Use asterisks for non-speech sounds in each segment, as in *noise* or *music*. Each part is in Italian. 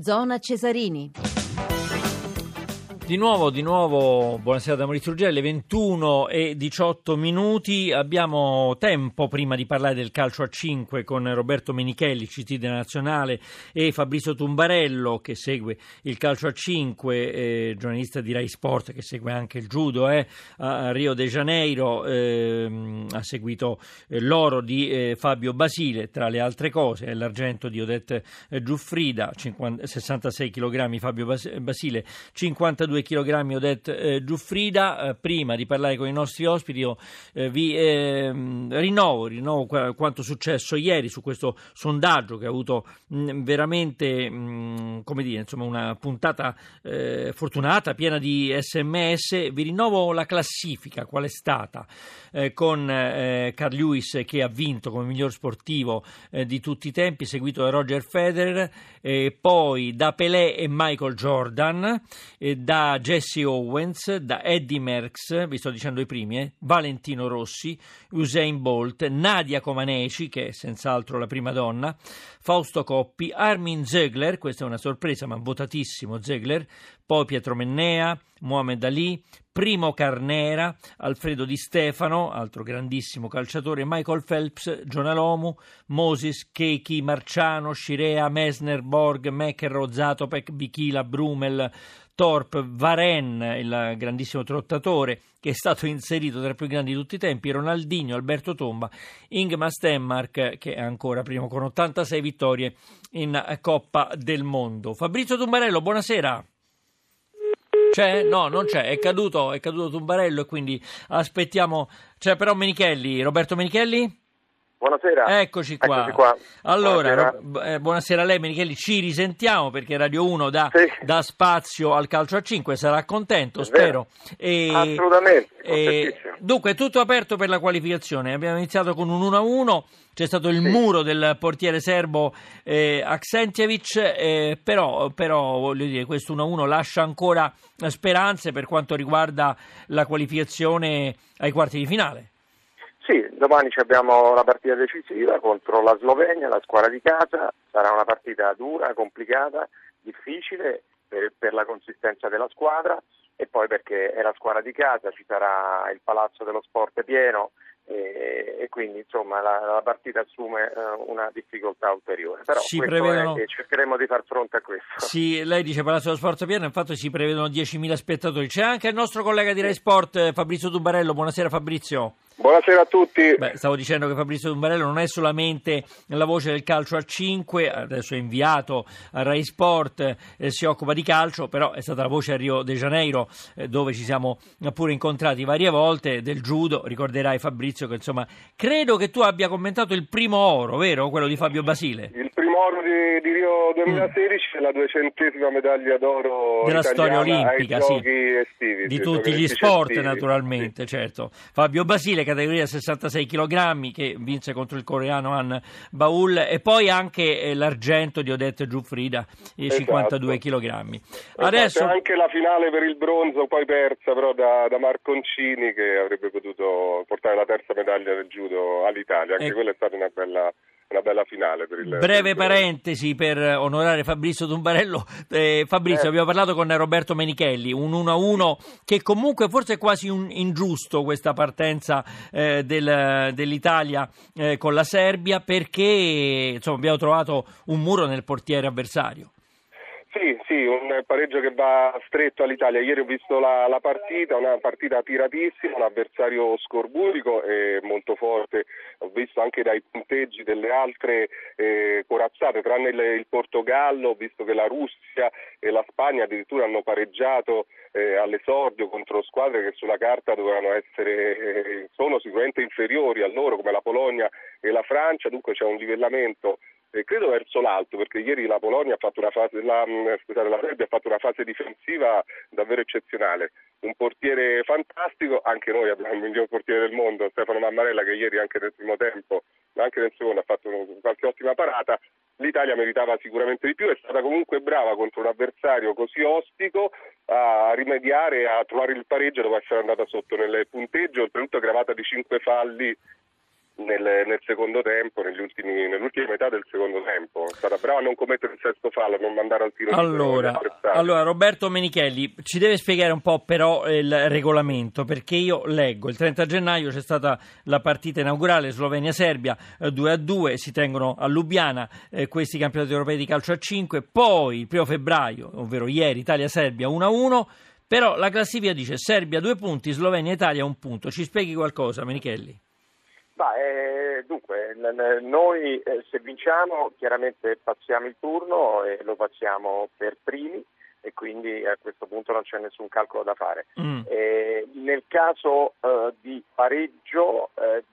Zona Cesarini. Di nuovo, di nuovo, buonasera da Maurizio Rugelli, 21 e 18 minuti, abbiamo tempo prima di parlare del calcio a 5 con Roberto Menichelli, CT della Nazionale e Fabrizio Tumbarello che segue il calcio a 5, eh, giornalista di Rai Sport che segue anche il judo eh, a Rio de Janeiro, eh, ha seguito eh, l'oro di eh, Fabio Basile tra le altre cose, l'argento di Odette eh, Giuffrida, 50, 66 kg Fabio Basile, 52 2 kg Odette Giuffrida. Eh, prima di parlare con i nostri ospiti io eh, vi ehm, rinnovo, rinnovo qu- quanto successo ieri su questo sondaggio che ha avuto mh, veramente mh, come dire, insomma, una puntata eh, fortunata, piena di sms. Vi rinnovo la classifica, qual è stata, con eh, Carl Lewis che ha vinto come miglior sportivo di tutti i tempi, seguito da Roger Federer, poi da Pelé e Michael Jordan, da Jesse Owens, da Eddie Merckx, vi sto dicendo i primi, eh, Valentino Rossi, Usain Bolt, Nadia Comaneci, che è senz'altro la prima donna, Fausto Coppi, Armin Zegler, questa è una sorpresa ma votatissimo Zegler, poi Pietro Mennea, Mohamed Ali, Primo Carnera, Alfredo Di Stefano, altro grandissimo calciatore, Michael Phelps, Gionalomu, Moses, Keiki, Marciano, Scirea, Mesner, Borg, McEnroe, Zatopek, Bichila, Brumel, Torp, Varen, il grandissimo trottatore che è stato inserito tra i più grandi di tutti i tempi, Ronaldinho, Alberto Tomba, Ingmar Stenmark che è ancora primo con 86 vittorie in Coppa del Mondo. Fabrizio Tumbarello, buonasera. C'è? No, non c'è, è caduto, è caduto Tumbarello e quindi aspettiamo. C'è però Menichelli, Roberto Menichelli? Buonasera. Eccoci qua. qua. Allora, buonasera. Eh, buonasera. a lei Micheli, ci risentiamo perché Radio 1 dà, sì. dà, spazio al calcio a 5, sarà contento, spero. E, Assolutamente. E, dunque, è tutto aperto per la qualificazione. Abbiamo iniziato con un 1-1, c'è stato il sì. muro del portiere serbo eh, Aksentjevic, eh, però, però voglio dire, questo 1-1 lascia ancora speranze per quanto riguarda la qualificazione ai quarti di finale. Sì, domani abbiamo la partita decisiva contro la Slovenia, la squadra di casa, sarà una partita dura, complicata, difficile per, per la consistenza della squadra e poi perché è la squadra di casa, ci sarà il palazzo dello sport pieno, e, quindi insomma la, la partita assume uh, una difficoltà ulteriore. Però si prevedono... cercheremo di far fronte a questo. Sì, lei dice Palazzo dello Sport Pieno, infatti si prevedono 10.000 spettatori. C'è anche il nostro collega di Rai Sport, eh, Fabrizio Tubarello. Buonasera Fabrizio. Buonasera a tutti. Beh, stavo dicendo che Fabrizio Tumbarello non è solamente la voce del calcio a 5, adesso è inviato a Rai Sport, eh, si occupa di calcio, però è stata la voce a Rio de Janeiro eh, dove ci siamo pure incontrati varie volte, del judo, ricorderai Fabrizio che insomma credo che tu abbia commentato il primo oro, vero? Quello di Fabio Basile. Il primo oro di, di Rio 2016 mm. è la duecentesima medaglia d'oro della storia olimpica, sì. estivi, di tutti gli sport estivi, naturalmente, sì. certo. Fabio Basile categoria 66 kg che vinse contro il coreano Han Baul e poi anche eh, l'argento di Odette Giuffrida, esatto. 52 kg. Esatto. Adesso... anche la finale per il bronzo poi persa però da, da Marconcini che avrebbe potuto portare la terza medaglia del judo all'Italia, anche e... quella è stata una bella una bella finale per il breve per parentesi per onorare Fabrizio Tumbarello *laughs* eh, Fabrizio eh. abbiamo parlato con Roberto Menichelli un 1-1 che comunque forse è quasi un ingiusto questa partenza eh, del, dell'Italia eh, con la Serbia perché insomma, abbiamo trovato un muro nel portiere avversario sì, sì, un pareggio che va stretto all'Italia. Ieri ho visto la, la partita, una partita tiratissima, un avversario scorbutico e molto forte. Ho visto anche dai punteggi delle altre eh, corazzate, tranne il, il, Portogallo, ho visto che la Russia e la Spagna addirittura hanno pareggiato eh, all'esordio contro squadre che sulla carta dovevano essere, eh, sono sicuramente inferiori a loro, come la Polonia e la Francia, dunque c'è un livellamento eh, credo verso l'alto perché ieri la Polonia ha fatto una fase, la, mm, scusate, la Serbia ha fatto una fase difensiva davvero eccezionale, un portiere fantastico, anche noi abbiamo il miglior portiere del mondo, Stefano Mammarella che ieri anche nel primo tempo, ma anche nel secondo ha fatto qualche ottima parata, l'Italia meritava sicuramente di più, è stata comunque brava contro un avversario così ostico a rimediare, a trovare il pareggio dopo essere andata sotto nel punteggio, oltretutto gravata di cinque falli nel, nel, secondo tempo, ultimi, nell'ultima metà del secondo tempo. È stata brava a non commettere il sesto fallo, a non mandare al tiro allora, allora, Roberto Menichelli ci deve spiegare un po' però il regolamento, perché io leggo il 30 gennaio c'è stata la partita inaugurale Slovenia-Serbia 2 eh, a 2, si tengono a Lubiana eh, questi campionati europei di calcio a 5, poi il primo febbraio, ovvero ieri Italia-Serbia 1 a 1. Però la classifica dice Serbia due punti, Slovenia Italia un punto. Ci spieghi qualcosa, Menichelli? Bah, eh, dunque, noi eh, se vinciamo chiaramente passiamo il turno e lo passiamo per primi e quindi a questo punto non c'è nessun calcolo da fare. Mm. Eh, nel caso eh, di pareggio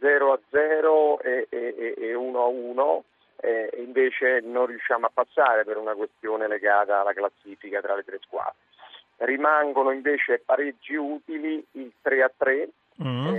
0 eh, a 0 e, e, e 1 a 1 eh, invece non riusciamo a passare per una questione legata alla classifica tra le tre squadre. Rimangono invece pareggi utili il 3 a 3 mm.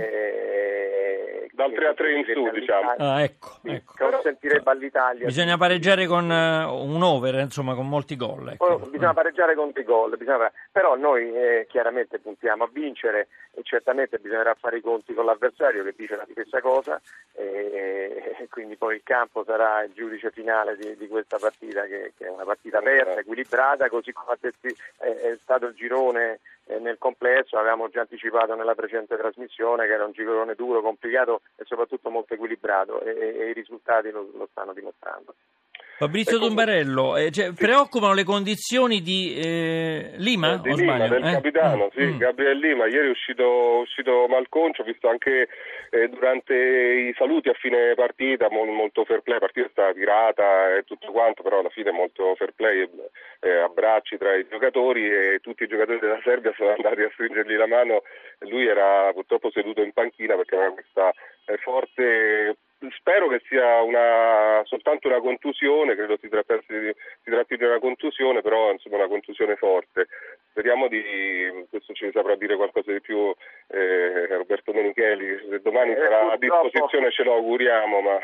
3 a 3 in su, diciamo. Ah, ecco, ecco. Consentirebbe all'Italia. Bisogna pareggiare con uh, un over, insomma, con molti gol. Ecco. Bisogna pareggiare con dei gol, bisogna... però noi eh, chiaramente puntiamo a vincere e certamente bisognerà fare i conti con l'avversario che dice la stessa cosa e, e quindi poi il campo sarà il giudice finale di, di questa partita che, che, è una partita aperta, equilibrata, così come è, è stato il girone eh, nel complesso, avevamo già anticipato nella precedente trasmissione che era un girone duro, complicato e soprattutto molto equilibrato e, e, e i risultati lo, lo stanno dimostrando. Fabrizio Tombarello, eh, cioè, preoccupano le condizioni di eh, Lima? Eh, di Lima, del eh? capitano, sì, mm. Gabriele Lima. Ieri è uscito, uscito malconcio, ho visto anche eh, durante i saluti a fine partita, molto, fair play, la partita è stata tirata e tutto quanto, però alla fine molto fair play, eh, abbracci tra i giocatori e tutti i giocatori della Serbia sono andati a stringergli la mano. Lui era purtroppo seduto in panchina perché aveva questa forte spero che sia una, soltanto una contusione, credo si, tratti, si tratti di una contusione, però insomma una contusione forte. Speriamo di, questo ci saprà dire qualcosa di più eh, Roberto Menicheli, se domani eh, sarà a disposizione ce lo auguriamo, ma...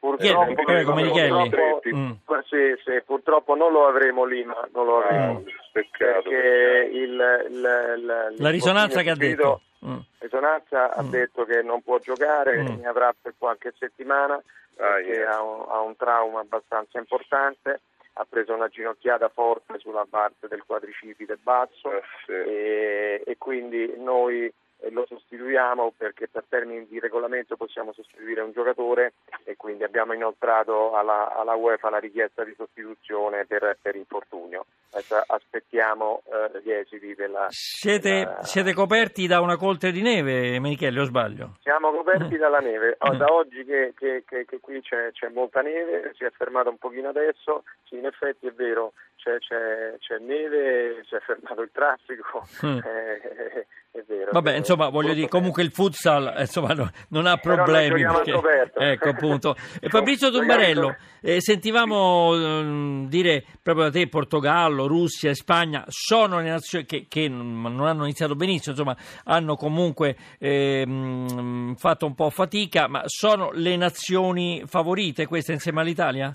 Purtroppo, prego, purtroppo, mm. sì, sì, purtroppo non lo avremo lì, ma non lo avremo. Ah, perché il, il, il, la risonanza che ha detto Mm. Risonanza ha mm. detto che non può giocare, mm. ne avrà per qualche settimana ah, perché yeah. ha, un, ha un trauma abbastanza importante ha preso una ginocchiata forte sulla parte del quadricipite basso eh, sì. e, e, quindi noi lo sostituiamo perché per termini di regolamento possiamo sostituire un giocatore e quindi abbiamo inoltrato alla, alla UEFA la richiesta di sostituzione per, per infortunio. Aspettiamo eh, gli esiti della siete, della... siete, coperti da una coltre di neve, Michele, o sbaglio? Siamo coperti dalla neve. Oh, *laughs* da oggi che, che, che, che qui c'è, c'è, molta neve, si è fermato un pochino adesso, sì, in effetti è vero, c'è, c'è, c'è neve, si è fermato il traffico. Mm. *laughs* Eh, è vero. Vabbè, insomma, voglio dire, comunque il futsal insomma, no, non ha problemi. Perché, *laughs* ecco, appunto. E *laughs* Fabrizio Tumbarello, eh, sentivamo eh, dire proprio da te Portogallo, Russia e Spagna sono le nazioni che, che non hanno iniziato benissimo, insomma, hanno comunque eh, fatto un po' fatica, ma sono le nazioni favorite queste insieme all'Italia?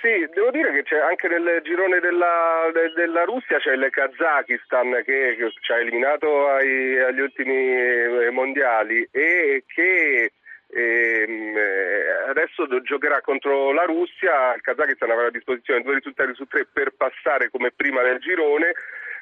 Sì, devo dire che c'è anche nel girone della, de, della Russia c'è il Kazakistan che, che ci ha eliminato ai, agli ultimi eh, mondiali e che ehm, eh, adesso giocherà contro la Russia, il Kazakistan avrà a disposizione due risultati su tre per passare come prima del girone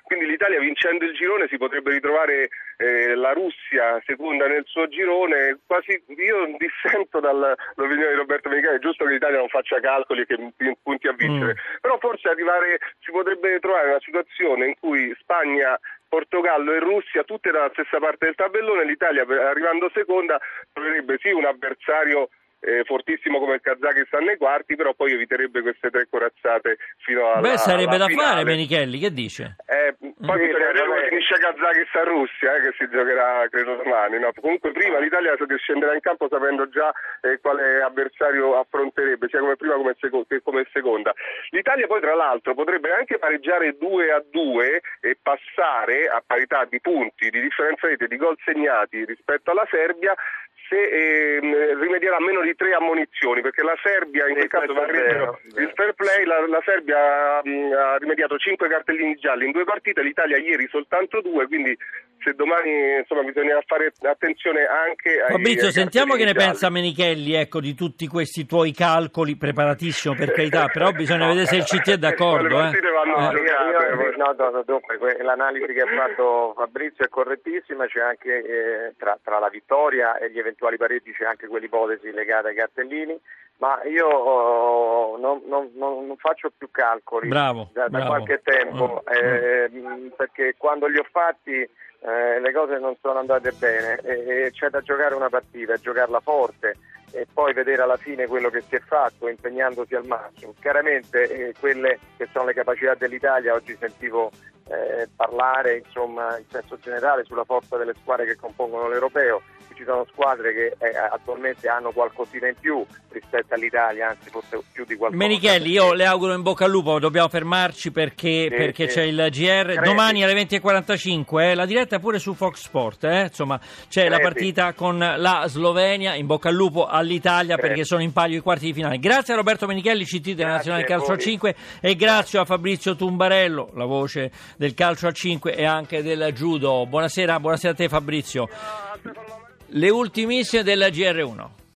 quindi l'Italia vincendo il girone si potrebbe ritrovare eh, la Russia seconda nel suo girone. Quasi io dissento dall'opinione di Roberto Michele, è giusto che l'Italia non faccia calcoli e che punti a vincere, mm. però forse arrivare, si potrebbe trovare una situazione in cui Spagna Portogallo e Russia tutte dalla stessa parte del tabellone, l'Italia arrivando seconda troverebbe sì un avversario eh, fortissimo come il Kazakistan nei quarti, però poi eviterebbe queste tre corazzate fino alla Beh, sarebbe alla da finale. fare Menichelli, che dice? Eh, poi mm. bisogna vedere come finisce Kazakistan-Russia, eh, che si giocherà credo domani. No? Comunque prima l'Italia scenderà in campo sapendo già eh, quale avversario affronterebbe, sia come prima come seco- che come seconda. L'Italia poi tra l'altro potrebbe anche pareggiare 2 a 2 e passare a parità di punti, di differenza rete, di gol segnati rispetto alla Serbia se eh, rimedierà meno di tre ammonizioni, perché la Serbia in quel caso varrebbe il fair play, la, la Serbia mh, ha rimediato cinque cartellini gialli in due partite, l'Italia ieri soltanto due, quindi se domani insomma, bisogna fare attenzione anche ai Fabrizio, ai sentiamo che ne gialli. pensa Menichelli ecco, di tutti questi tuoi calcoli, preparatissimo per carità, *laughs* però bisogna vedere se il CT è d'accordo. Le partite eh. vanno Eh. Io- io- no, no, no, dunque, que- l'analisi che ha fatto Fabrizio è correttissima, c'è anche eh, tra, tra la vittoria e gli eventuali pareggi c'è anche quell'ipotesi legata ai cartellini, ma io oh, non, non- non- faccio più calcoli Bravo, da, da bravo. qualche tempo, Mm, eh, mh, perché quando li ho fatti eh, le cose non sono andate bene e, e c'è da giocare una partita, giocarla forte e poi vedere alla fine quello che si è fatto impegnandosi al massimo. Chiaramente eh, quelle che sono le capacità dell'Italia, oggi sentivo eh, parlare insomma, in senso generale sulla forza delle squadre che compongono l'Europeo, ci sono squadre che eh, attualmente hanno qualcosina in più rispetto all'Italia, anzi forse più di qualcosa. Menichelli, io le auguro in bocca al lupo, dobbiamo fermarci perché, Sì, perché sì. c'è il GR. Credi. Domani alle 20.45, eh, la diretta pure su Fox Sport, eh, insomma c'è la Credi. partita con la Slovenia, in bocca al lupo all'Italia Credi. perché sono in palio i quarti di finale. Grazie a Roberto Menichelli, CT della Nazionale Calcio a voi. 5 e grazie a Fabrizio Tumbarello, la voce del calcio a 5 e anche del judo. Buonasera, buonasera a te Fabrizio. Le ultimissime della GR1.